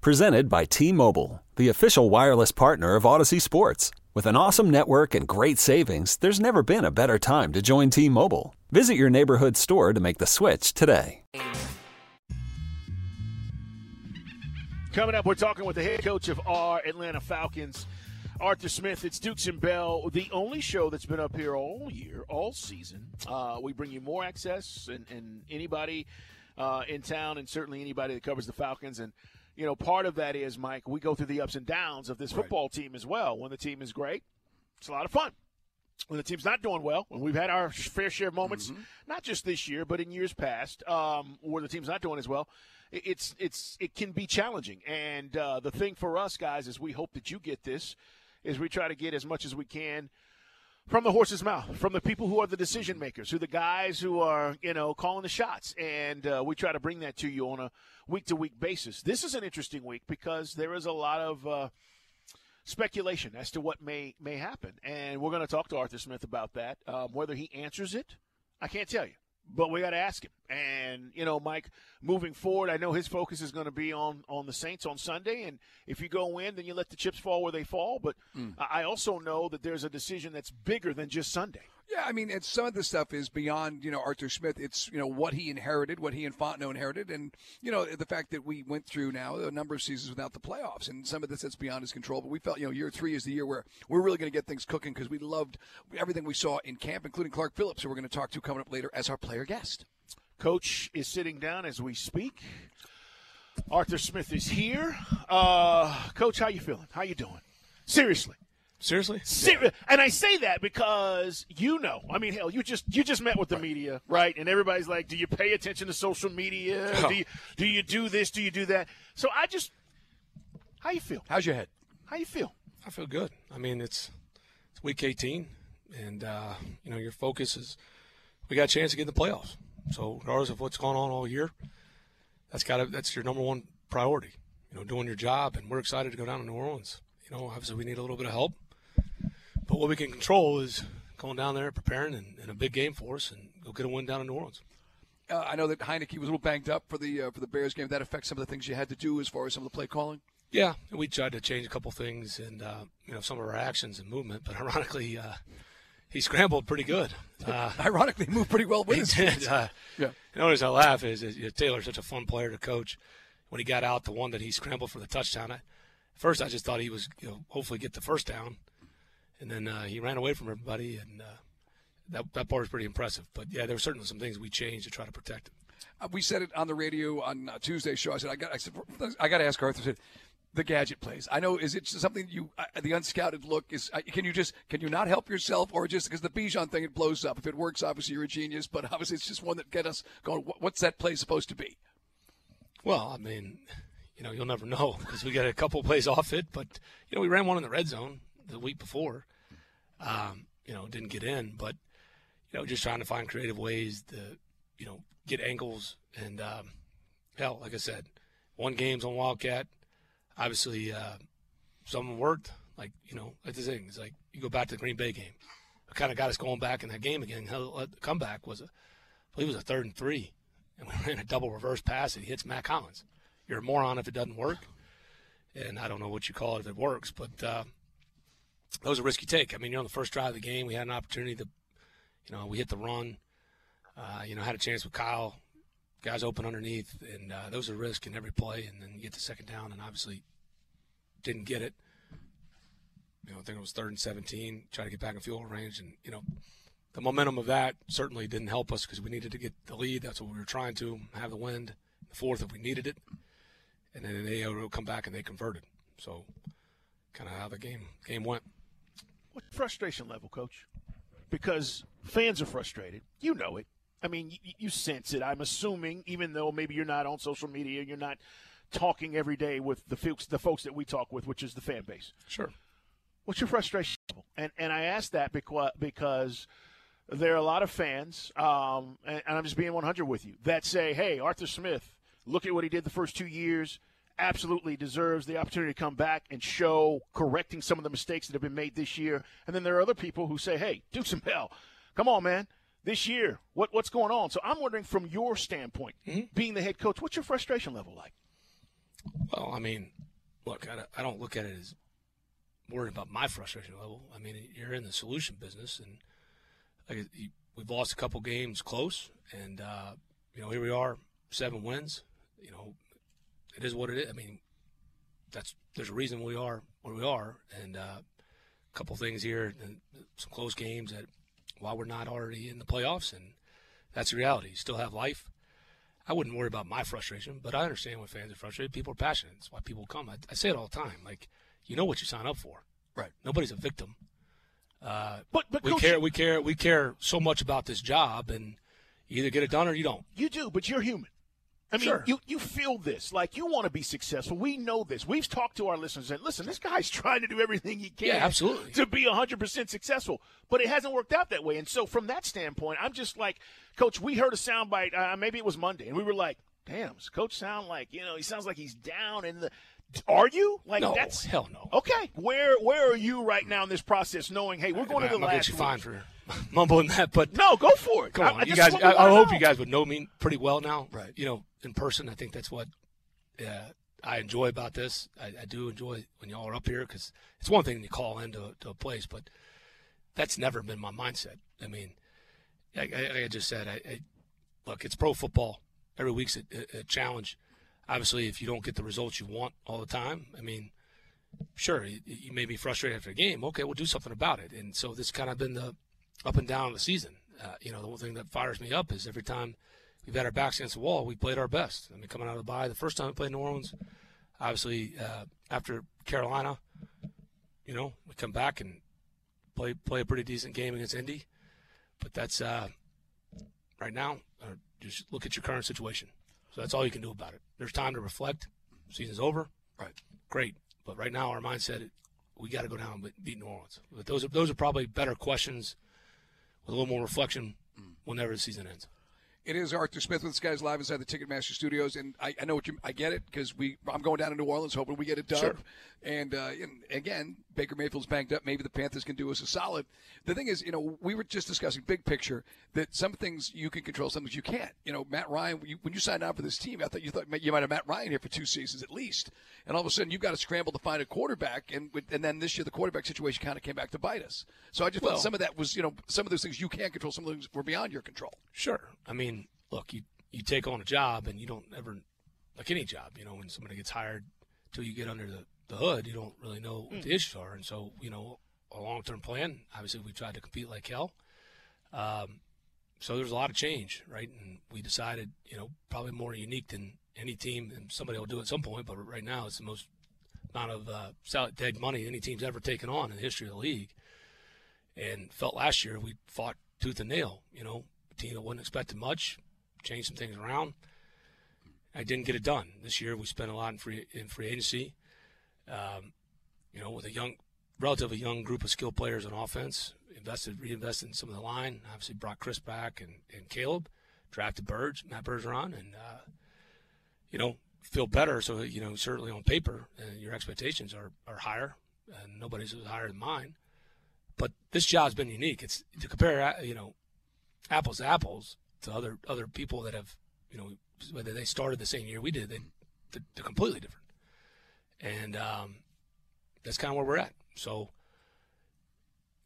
Presented by T Mobile, the official wireless partner of Audacy Sports. With an awesome network and great savings, there's never been a better time to join T Mobile. Visit your neighborhood store to make the switch today. Coming up, we're talking with the head coach of our Atlanta Falcons, Arthur Smith. It's Dukes and Bell, the only show that's been up here all year, all season. Uh, we bring you more access and, and anybody uh, in town, and certainly anybody that covers the Falcons. And you know, part of that is Mike. We go through the ups and downs of this football right. team as well. When the team is great, it's a lot of fun. When the team's not doing well, when we've had our fair share of moments, mm-hmm. not just this year, but in years past, um, where the team's not doing as well it's it's it can be challenging. And uh, the thing for us guys is we hope that you get this, is we try to get as much as we can from the horse's mouth, from the people who are the decision makers, who the guys who are you know calling the shots, and uh, we try to bring that to you on a week to week basis. This is an interesting week because there is a lot of. Uh, speculation as to what may may happen, and we're going to talk to Arthur Smith about that. Um, whether he answers it, I can't tell you but we got to ask him. And you know, Mike, moving forward, I know his focus is going to be on on the Saints on Sunday. And if you go in, then you let the chips fall where they fall. But mm. I also know that there's a decision that's bigger than just Sunday. Yeah, I mean, and some of the stuff is beyond, you know, Arthur Smith. It's, you know, what he inherited, what he and Fontenot inherited, and, you know, the fact that we went through now a number of seasons without the playoffs, and some of this that's beyond his control. But we felt, you know, year three is the year where we're really going to get things cooking because we loved everything we saw in camp, including Clark Phillips, who we're going to talk to coming up later as our player guest. Coach is sitting down as we speak. Arthur Smith is here. Uh, Coach, how you feeling? How you doing? Seriously. Seriously? Ser- and I say that because you know. I mean, hell, you just you just met with the media, right? And everybody's like, "Do you pay attention to social media? Oh. Do you do you do this? Do you do that?" So I just, how you feel? How's your head? How you feel? I feel good. I mean, it's it's week 18, and uh, you know your focus is we got a chance to get in the playoffs. So regardless of what's going on all year, that's got to that's your number one priority. You know, doing your job, and we're excited to go down to New Orleans. You know, obviously we need a little bit of help but what we can control is going down there, preparing, and, and a big game for us, and go get a win down in New Orleans. Uh, I know that Heinicke was a little banged up for the uh, for the Bears game. That affects some of the things you had to do as far as some of the play calling. Yeah, we tried to change a couple things and uh, you know some of our actions and movement, but ironically, uh, he scrambled pretty good. Uh, ironically, moved pretty well with his did. Uh, yeah. You know, as I laugh is, is you know, Taylor's such a fun player to coach. When he got out, the one that he scrambled for the touchdown, I, first I just thought he was you know hopefully get the first down and then uh, he ran away from everybody, and uh, that that part was pretty impressive. But yeah, there were certainly some things we changed to try to protect him. Uh, we said it on the radio on uh, Tuesday's show. I said I got I, said, I got to ask Arthur. I said, the gadget plays. I know. Is it something you uh, the unscouted look is? Uh, can you just can you not help yourself, or just because the Bijan thing it blows up? If it works, obviously you're a genius. But obviously it's just one that get us going. What's that play supposed to be? Well, I mean, you know, you'll never know because we got a couple plays off it. But you know, we ran one in the red zone the week before. Um, you know, didn't get in, but you know, just trying to find creative ways to, you know, get angles and um, hell, like I said, one game's on Wildcat. Obviously, uh, some worked. Like you know, like the thing is like you go back to the Green Bay game. It kind of got us going back in that game again. The comeback was a, I believe it was a third and three, and we ran a double reverse pass and he hits Mack Hollins. You're a moron if it doesn't work, and I don't know what you call it if it works, but uh, that was a risky take. I mean, you're on the first drive of the game. We had an opportunity to, you know, we hit the run. Uh, you know, had a chance with Kyle. Guys open underneath, and uh, there was a risk in every play. And then you get the second down, and obviously didn't get it. You know, I think it was third and 17. Try to get back in field range, and you know, the momentum of that certainly didn't help us because we needed to get the lead. That's what we were trying to have the wind. The fourth, if we needed it, and then they would come back and they converted. So, kind of how the game game went. What frustration level, coach? Because fans are frustrated. You know it. I mean, you, you sense it. I'm assuming, even though maybe you're not on social media, you're not talking every day with the folks, the folks that we talk with, which is the fan base. Sure. What's your frustration level? And and I ask that because because there are a lot of fans, um, and, and I'm just being 100 with you, that say, "Hey, Arthur Smith, look at what he did the first two years. Absolutely deserves the opportunity to come back and show correcting some of the mistakes that have been made this year." And then there are other people who say, "Hey, Dukes and Bell, come on, man." This year, what, what's going on? So I'm wondering, from your standpoint, Mm-hmm. being the head coach, what's your frustration level like? Well, I mean, look, I, don't- I don't look at it as worried about my frustration level. I mean, you're in the solution business, and like we've lost a couple games close, and uh, you know here we are, seven wins. You know, it is what it is. I mean, that's there's a reason we are where we are, and uh, a couple things here, and some close games that while we're not already in the playoffs, and that's the reality. You still have life. I wouldn't worry about my frustration, but I understand when fans are frustrated. People are passionate. That's why people come. I, I say it all the time. Like, you know what you sign up for. Right. Nobody's a victim. Uh, But but we care. We care. We care so much about this job, and you either get it done or you don't. You do, but you're human. I mean, Sure. you, you feel this. Like, you want to be successful. We know this. We've talked to our listeners and listen, this guy's trying to do everything he can Yeah, absolutely. to be 100% successful. But it hasn't worked out that way. And so, from that standpoint, I'm just like, Coach, we heard a soundbite. Uh, maybe it was Monday. And we were like, damn, does Coach sound like, you know, he sounds like he's down in the. Are you? Like, No, that's. hell no. Okay. Where where are you right now in this process, knowing, hey, we're going to I'm the gonna last get you week? fined for mumbling that, but No, go for it. Come I- on, I you guys. I, I hope you guys would know me pretty well now. Right. You know, in person. I think that's what uh, I enjoy about this. I, I do enjoy when y'all are up here because it's one thing to call into to a place, but that's never been my mindset. I mean, like I, I just said, I, I look. It's pro football. Every week's a, a, a challenge. Obviously, if you don't get the results you want all the time, I mean, sure, you, you may be frustrated after a game. Okay, we'll do something about it. And so this kind of been the up and down of the season. Uh, you know, the one thing that fires me up is every time we've had our backs against the wall, we played our best. I mean, coming out of the bye, the first time we played New Orleans, obviously uh, after Carolina, you know, we come back and play play a pretty decent game against Indy. But that's uh, right now. Uh, just look at your current situation. So that's all you can do about it. There's time to reflect. Season's over. Right. Great. But right now, our mindset, we got to go down and beat New Orleans. But those are those are probably better questions with a little more reflection whenever the season ends. It is Arthur Smith with us guys live inside the Ticketmaster Studios, and I, I know what you. I get it because we. I'm going down to New Orleans hoping we get a dub. Sure. And, uh, and again, Baker Mayfield's banged up. Maybe the Panthers can do us a solid. The thing is, you know, we were just discussing big picture that some things you can control, some things you can't. You know, Matt Ryan. You, when you signed on for this team, I thought you thought you might have Matt Ryan here for two seasons at least, and all of a sudden you've got to scramble to find a quarterback, and and then this year the quarterback situation kind of came back to bite us. So I just Well- thought some of that was, you know, some of those things you can't control, some of those were beyond your control. Sure. I mean, look, you you take on a job and you don't ever like any job. You know, when somebody gets hired, till you get under the, the hood, you don't really know what the issues are. And so, you know, a long term plan. Obviously, we tried to compete like hell. Um, so there's a lot of change, right? And we decided, you know, probably more unique than any team, and somebody will do at some point. But right now, it's the most amount of uh, salad dead money any team's ever taken on in the history of the league. And felt last year we fought tooth and nail. You know, a team that wasn't expecting much, changed some things around. I didn't get it done this year. We spent a lot in free in free agency. Um, you know, with a young, relatively young group of skill players on offense, invested, reinvested in some of the line. Obviously, brought Chris back and, and Caleb, drafted Birds, Matt Bergeron, and uh, you know, feel better. So you know, certainly on paper, uh, your expectations are are higher, and nobody's higher than mine. But this job's been unique. It's to compare, uh, you know, apples to apples to other other people that have, you know, whether they started the same year we did, they they're, they're completely different. And um, that's kind of where we're at. So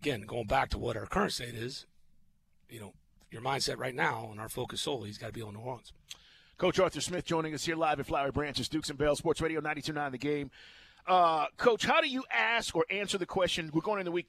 again, going back to what our current state is, you know, your mindset right now and our focus solely has got to be on New Orleans. Coach Arthur Smith joining us here live at Flowery Branches, Dukes and Bell Sports Radio 92.9 The Game. Uh, Coach, how do you ask or answer the question? We're going into week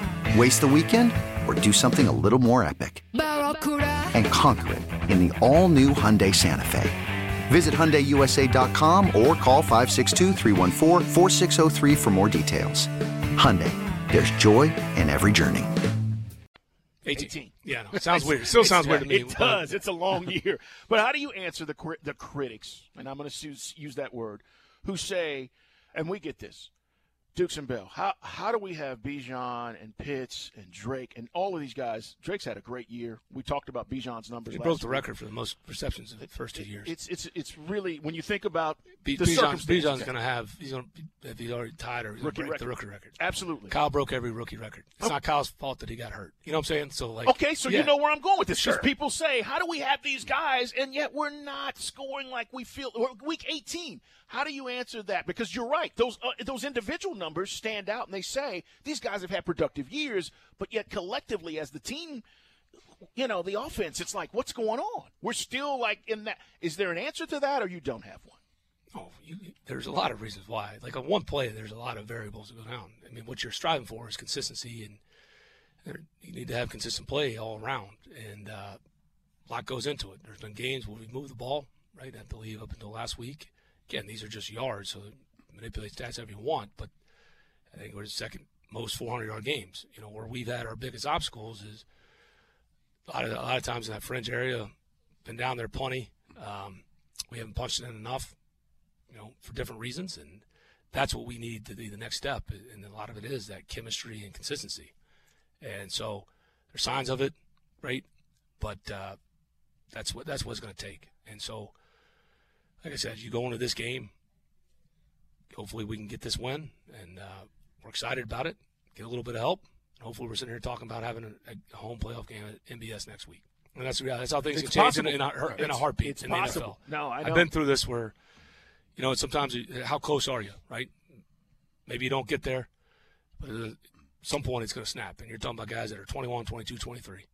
Waste the weekend or do something a little more epic? And conquer it in the all-new Hyundai Santa Fe. Visit HyundaiUSA.com or call 562 for more details. Hyundai, there's joy in every journey. 18. 18. Yeah, no, it sounds weird. It still sounds weird to me. It does. It's a long year. But how do you answer the the critics, and I'm going to use that word, who say, and we get this, Dukes and Bell. How how do we have Bijan and Pitts and Drake and all of these guys? Drake's had a great year. We talked about Bijan's numbers. He broke the record for the most receptions in the first two years. It's it's it's really when you think about B- the Bijan, Bijan's going to have he's going to he's already tied or rookie break record. the rookie record. Absolutely. Kyle broke every rookie record. It's Oh. not Kyle's fault that he got hurt. You know what I'm saying? So like Okay, so yeah. you know where I'm going with this. Because Sure. people say, how do we have these guys and yet we're not scoring like we feel? Week 18. How do you answer that? Because you're right; those uh, those individual numbers stand out, and they say these guys have had productive years, but yet collectively as the team, you know, the offense, it's like, what's going on? We're still like in that. Is there an answer to that, or you don't have one? Oh, you, there's a lot of reasons why. Like on one play, there's a lot of variables that go down. I mean, what you're striving for is consistency, and you need to have consistent play all around, and uh, a lot goes into it. There's been games where we move the ball, right? I believe up until last week. Again, these are just yards, so manipulate stats however you want, but I think we're the second most 400 yard games. You know, where we've had our biggest obstacles is a lot of, a lot of times in that fringe area, been down there plenty. Um, we haven't punched it in enough you know, for different reasons, and that's what we need to be the next step. And a lot of it is that chemistry and consistency. And so there's signs of it, right? But uh, that's what that's what it's going to take. And so, like I said, you go into this game. Hopefully, we can get this win, and uh, we're excited about it. Get a little bit of help. And hopefully, we're sitting here talking about having a, a home playoff game at MBS next week. And that's yeah, that's how things It's can change in, in, a, in a heartbeat it's in the. NFL. No, I I've been through this where, you know, sometimes how close are you, right? Maybe you don't get there, but at some point it's going to snap. And you're talking about guys that are 21, 22, 23,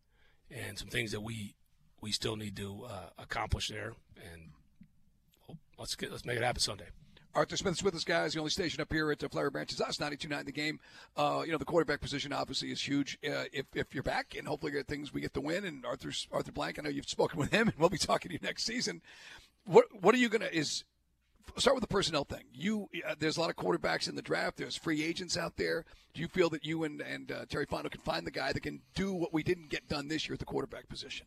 and some things that we we still need to uh, accomplish there. And let's get let's make it happen Sunday. Arthur Smith's with us, guys. The only station up here at uh, Flowery Branch is us, 92.9 the game. Uh, you know, the quarterback position obviously is huge. Uh, if, if you're back, and hopefully get things we get the win, and Arthur's Arthur Blank, I know you've spoken with him, and we'll be talking to you next season. What what are you gonna is start with the personnel thing? You uh, there's a lot of quarterbacks in the draft. There's free agents out there. Do you feel that you and and uh, Terry Fontenot can find the guy that can do what we didn't get done this year at the quarterback position?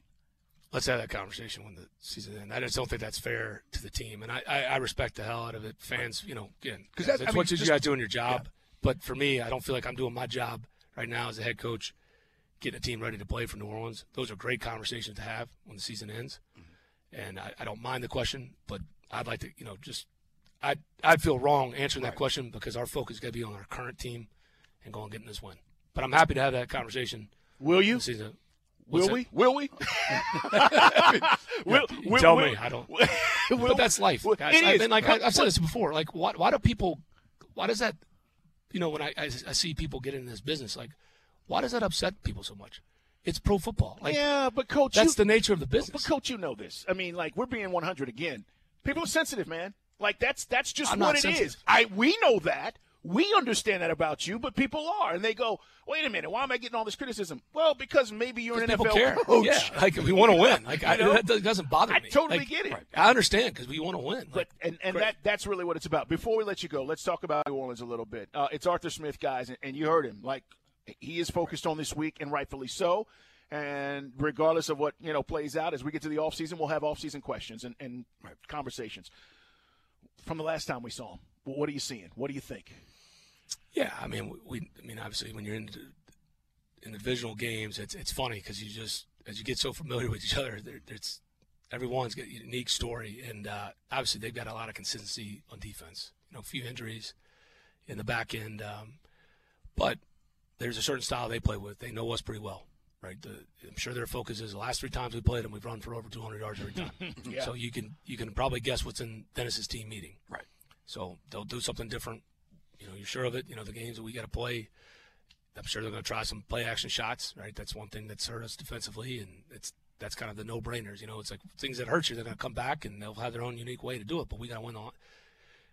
Let's have that conversation when the season ends. I just don't think that's fair to the team, and I, I, I respect the hell out of it. Fans, you know, again, 'Cause that's, that- I mean, what you just- guys doing your job. But for me, I don't feel like I'm doing my job right now as a head coach, getting a team ready to play for New Orleans. Those are great conversations to have when the season ends. Mm-hmm. and I, I don't mind the question, but I'd like to, you know, just I I feel wrong answering that question because our focus is going to be on our current team and going and getting this win. But I'm happy to have that conversation. Will you? this Will we? Will we? will, You will, tell will- me. I don't. will- but that's life, will- guys. It I is. mean, like I, I've said this before. Like, why, why do people? Why does that? You know, when I, I, I see people get in this business, like, why does that upset people so much? It's pro football. Like, yeah, but coach, that's you, the nature of the business. But coach, you know this. I mean, like we're being 100 again. People are sensitive, man. Like that's that's just I'm what it is. sensitive. I we know that. We understand that about you, but people are, and they go, "Wait a minute, why am I getting all this criticism?" Well, because maybe you're an NFL care. coach. Yeah, like we want to win. Like I, know? that does- doesn't bother I me. totally Like, get it. I understand because we want to win. But Like, and, and great. that that's really what it's about. Before we let you go, let's talk about New Orleans a little bit. Uh, it's Arthur Smith, guys, and, and you heard him. Like he is focused on this week, and rightfully so. And regardless of what you know plays out, as we get to the offseason, we'll have offseason questions and, and conversations. From the last time we saw him, what are you seeing? What do you think? Yeah, I mean, we, we I mean, obviously, when you're in the, in the divisional games, it's it's funny because you just as you get so familiar with each other, there, there's everyone's got a unique story, and uh, obviously they've got a lot of consistency on defense. You know, a few injuries in the back end, um, but there's a certain style they play with. They know us pretty well, right? The, I'm sure their focus is the last three times we played them, we've run for over 200 yards every time. Yeah. So you can you can probably guess what's in Dennis's team meeting. Right. So they'll do something different. You know, you're sure of it. You know, the games that we got to play. I'm sure they're going to try some play action shots. Right. That's one thing that's hurt us defensively, and it's that's kind of the no brainers. You know, it's like things that hurt you. They're going to come back and they'll have their own unique way to do it. But we got to win on.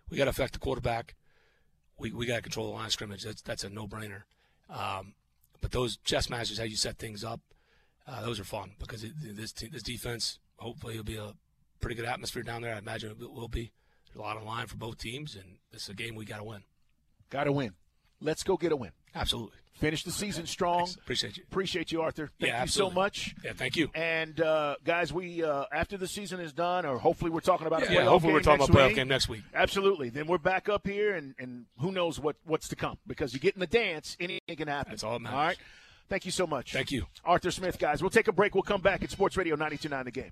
We got to affect the quarterback. We we got to control the line of scrimmage. That's that's a no brainer. Um, but those chess matches, how you set things up, uh, those are fun because it, this this defense hopefully will be a pretty good atmosphere down there. I imagine it will be. There's a lot on line for both teams, and this is a game we got to win. Got to win. Let's go get a win. Absolutely. Finish the season strong. Appreciate you. Appreciate you, Arthur. Thank Yeah, you so much. Yeah, thank you. And uh, guys, we uh, after the season is done, or hopefully we're talking about a Yeah, hopefully we're talking about playoff week. game next week. Absolutely. Then we're back up here, and, and who knows what, what's to come because you get in the dance, anything can happen. That's all that matters. All right. Thank you so much. Thank you. Arthur Smith, guys. We'll take a break. We'll come back at Sports Radio 92.9 The Game.